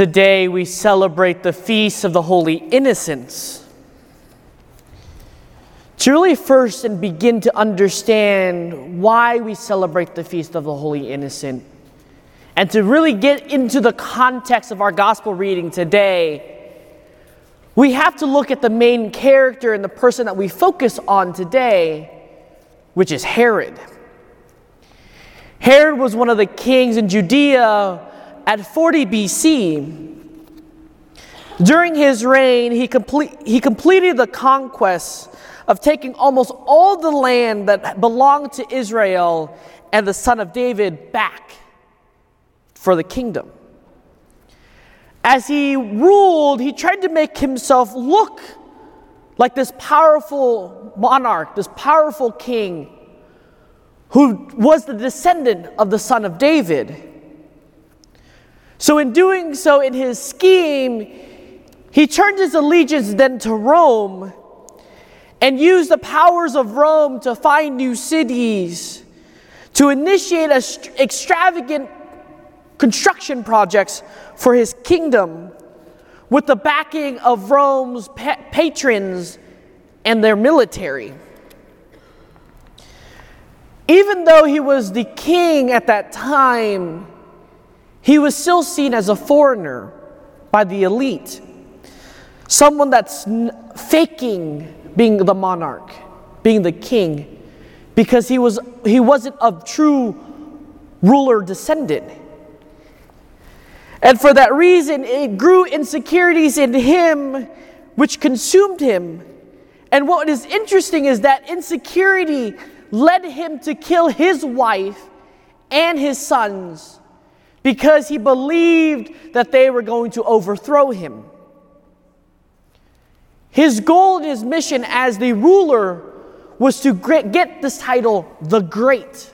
Today we celebrate the Feast of the Holy Innocents. To really first and begin to understand why we celebrate the Feast of the Holy Innocent, and to really get into the context of our gospel reading today, we have to look at the main character and the person that we focus on today, which is Herod. Herod was one of the kings in Judea at 40 BC. During his reign, he, complete, he completed the conquest of taking almost all the land that belonged to Israel and the son of David back for the kingdom. As he ruled, he tried to make himself look like this powerful monarch, this powerful king who was the descendant of the son of David. So, in doing so, in his scheme, he turned his allegiance then to Rome and used the powers of Rome to find new cities, to initiate extravagant construction projects for his kingdom with the backing of Rome's pa- patrons and their military. Even though he was the king at that time, he was still seen as a foreigner by the elite, someone that's faking being the monarch, being the king, because he, was, he wasn't of true ruler descendant. And for that reason, it grew insecurities in him, which consumed him. And what is interesting is that insecurity led him to kill his wife and his sons because he believed that they were going to overthrow him. His goal and his mission as the ruler was to get this title, the Great.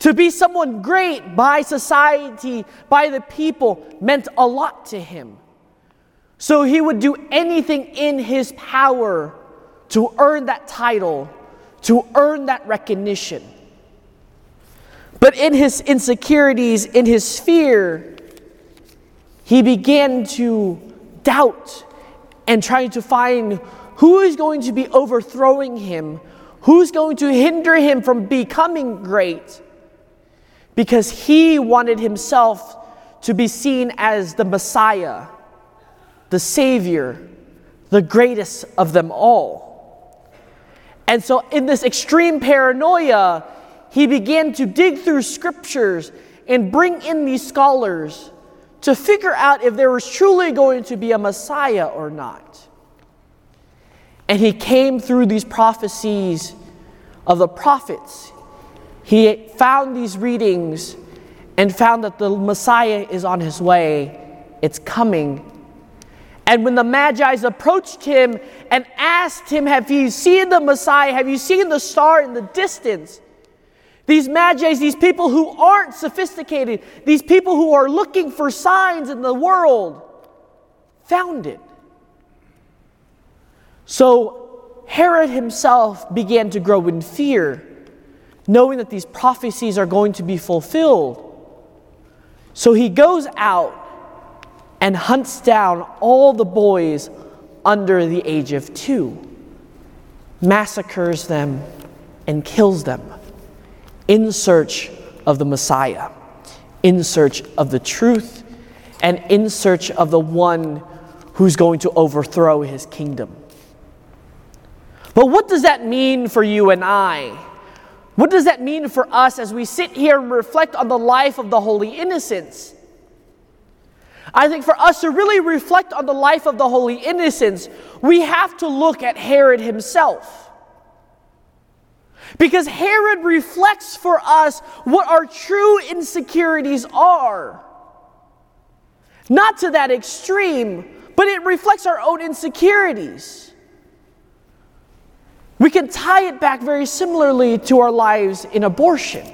To be someone great by society, by the people, meant a lot to him. So he would do anything in his power to earn that title to earn that recognition. But in his insecurities, in his fear, he began to doubt and trying to find who is going to be overthrowing him, who's going to hinder him from becoming great, because he wanted himself to be seen as the Messiah, the Savior, the greatest of them all. And so, in this extreme paranoia, he began to dig through scriptures and bring in these scholars to figure out if there was truly going to be a Messiah or not. And he came through these prophecies of the prophets. He found these readings and found that the Messiah is on his way, it's coming, and when the Magi's approached him and asked him, Have you seen the Messiah? Have you seen the star in the distance? These Magi's, these people who aren't sophisticated, these people who are looking for signs in the world, found it. So Herod himself began to grow in fear, knowing that these prophecies are going to be fulfilled. So he goes out and hunts down all the boys under the age of two, massacres them, and kills them in search of the Messiah, in search of the truth, and in search of the one who's going to overthrow his kingdom. But what does that mean for you and I? What does that mean for us as we sit here and reflect on the life of the holy innocents? I think for us to really reflect on the life of the holy innocents, we have to look at Herod himself. Because Herod reflects for us what our true insecurities are. Not to that extreme, but it reflects our own insecurities. We can tie it back very similarly to our lives in abortion.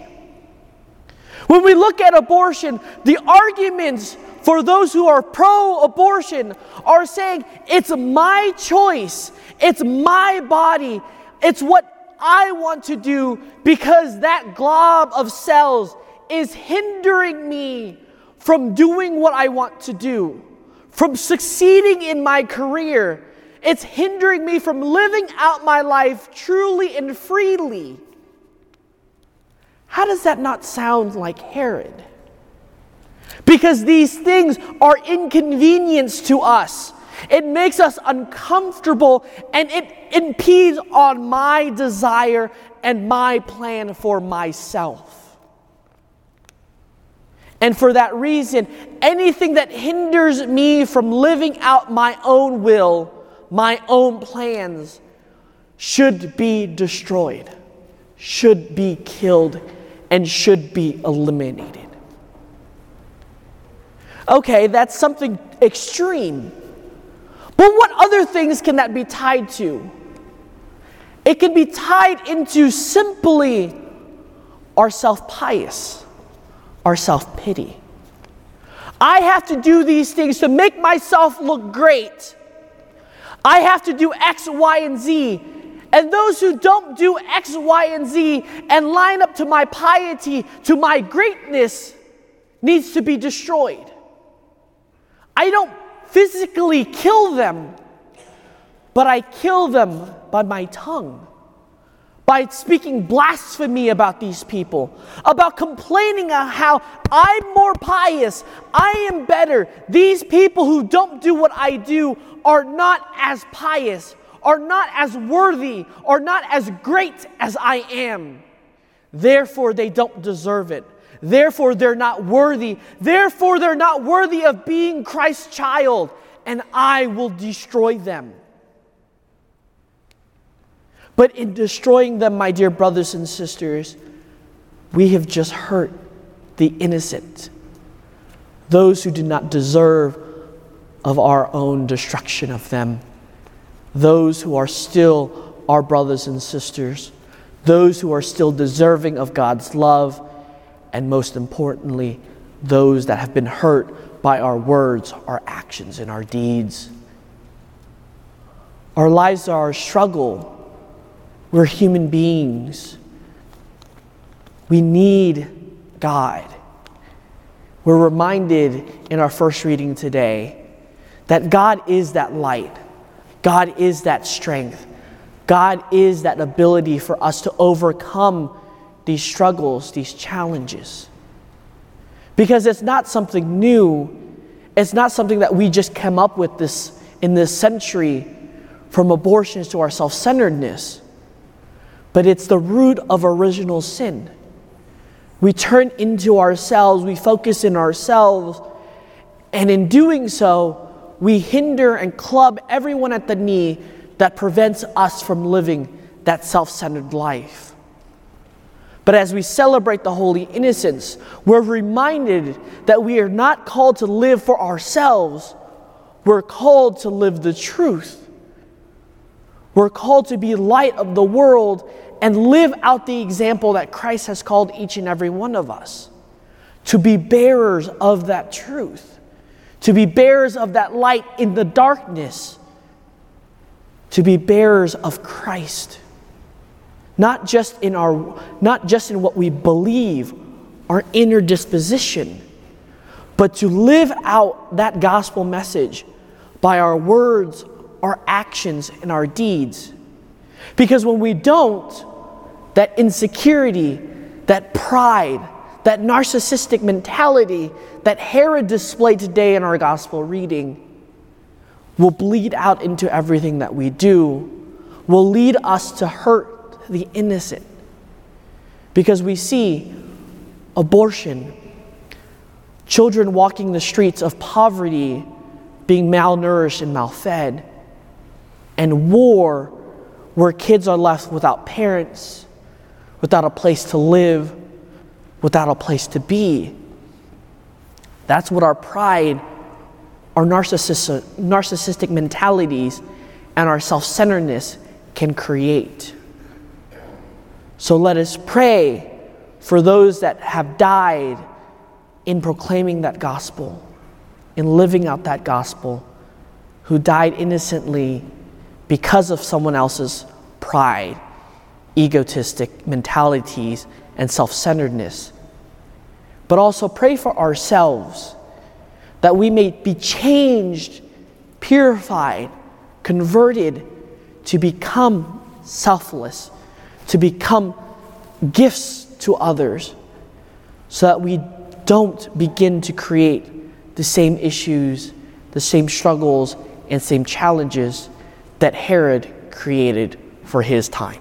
When we look at abortion, the arguments for those who are pro abortion are saying, it's my choice, it's my body, it's what I want to do because that glob of cells is hindering me from doing what I want to do, from succeeding in my career. It's hindering me from living out my life truly and freely. How does that not sound like Herod? Because these things are inconvenience to us. It makes us uncomfortable and it impedes on my desire and my plan for myself. And for that reason, anything that hinders me from living out my own will, my own plans, should be destroyed, should be killed, and should be eliminated. Okay, that's something extreme. But what other things can that be tied to? It can be tied into simply our self pious our self pity. I have to do these things to make myself look great. I have to do X, Y, and Z. And those who don't do X, Y, and Z and line up to my piety, to my greatness, needs to be destroyed. I don't physically kill them, but I kill them by my tongue by speaking blasphemy about these people, about complaining how I'm more pious, I am better. These people who don't do what I do are not as pious, are not as worthy, are not as great as I am. Therefore, they don't deserve it. Therefore, they're not worthy. Therefore, they're not worthy of being Christ's child, and I will destroy them. But in destroying them, my dear brothers and sisters, we have just hurt the innocent, those who do not deserve of our own destruction of them, those who are still our brothers and sisters, those who are still deserving of God's love, and most importantly, those that have been hurt by our words, our actions, and our deeds. Our lives are a struggle we're human beings. We need God. We're reminded in our first reading today that God is that light, God is that strength, God is that ability for us to overcome these struggles, these challenges. Because it's not something new, it's not something that we just came up with this in this century from abortions to our self centeredness but it's the root of original sin. We turn into ourselves, we focus in ourselves, and in doing so, we hinder and club everyone at the knee that prevents us from living that self centered life. But as we celebrate the Holy innocents, we're reminded that we are not called to live for ourselves, we're called to live the truth. We're called to be light of the world and live out the example that Christ has called each and every one of us to be bearers of that truth, to be bearers of that light in the darkness, to be bearers of Christ. Not just in our not just in what we believe, our inner disposition, but to live out that gospel message by our words, our actions, and our deeds. Because when we don't, that insecurity, that pride, that narcissistic mentality that Herod displayed today in our gospel reading will bleed out into everything that we do, will lead us to hurt the innocent. Because we see abortion, children walking the streets of poverty, being malnourished and malfed, and war where kids are left without parents without a place to live, without a place to be. That's what our pride, our narcissistic, mentalities, and our self centeredness can create. So let us pray for those that have died in proclaiming that gospel, in living out that gospel, who died innocently because of someone else's pride egotistic mentalities and self centeredness. but also pray for ourselves that we may be changed, purified, converted to become selfless, to become gifts to others, so that we don't begin to create the same issues, the same struggles, and same challenges that Herod created for his time.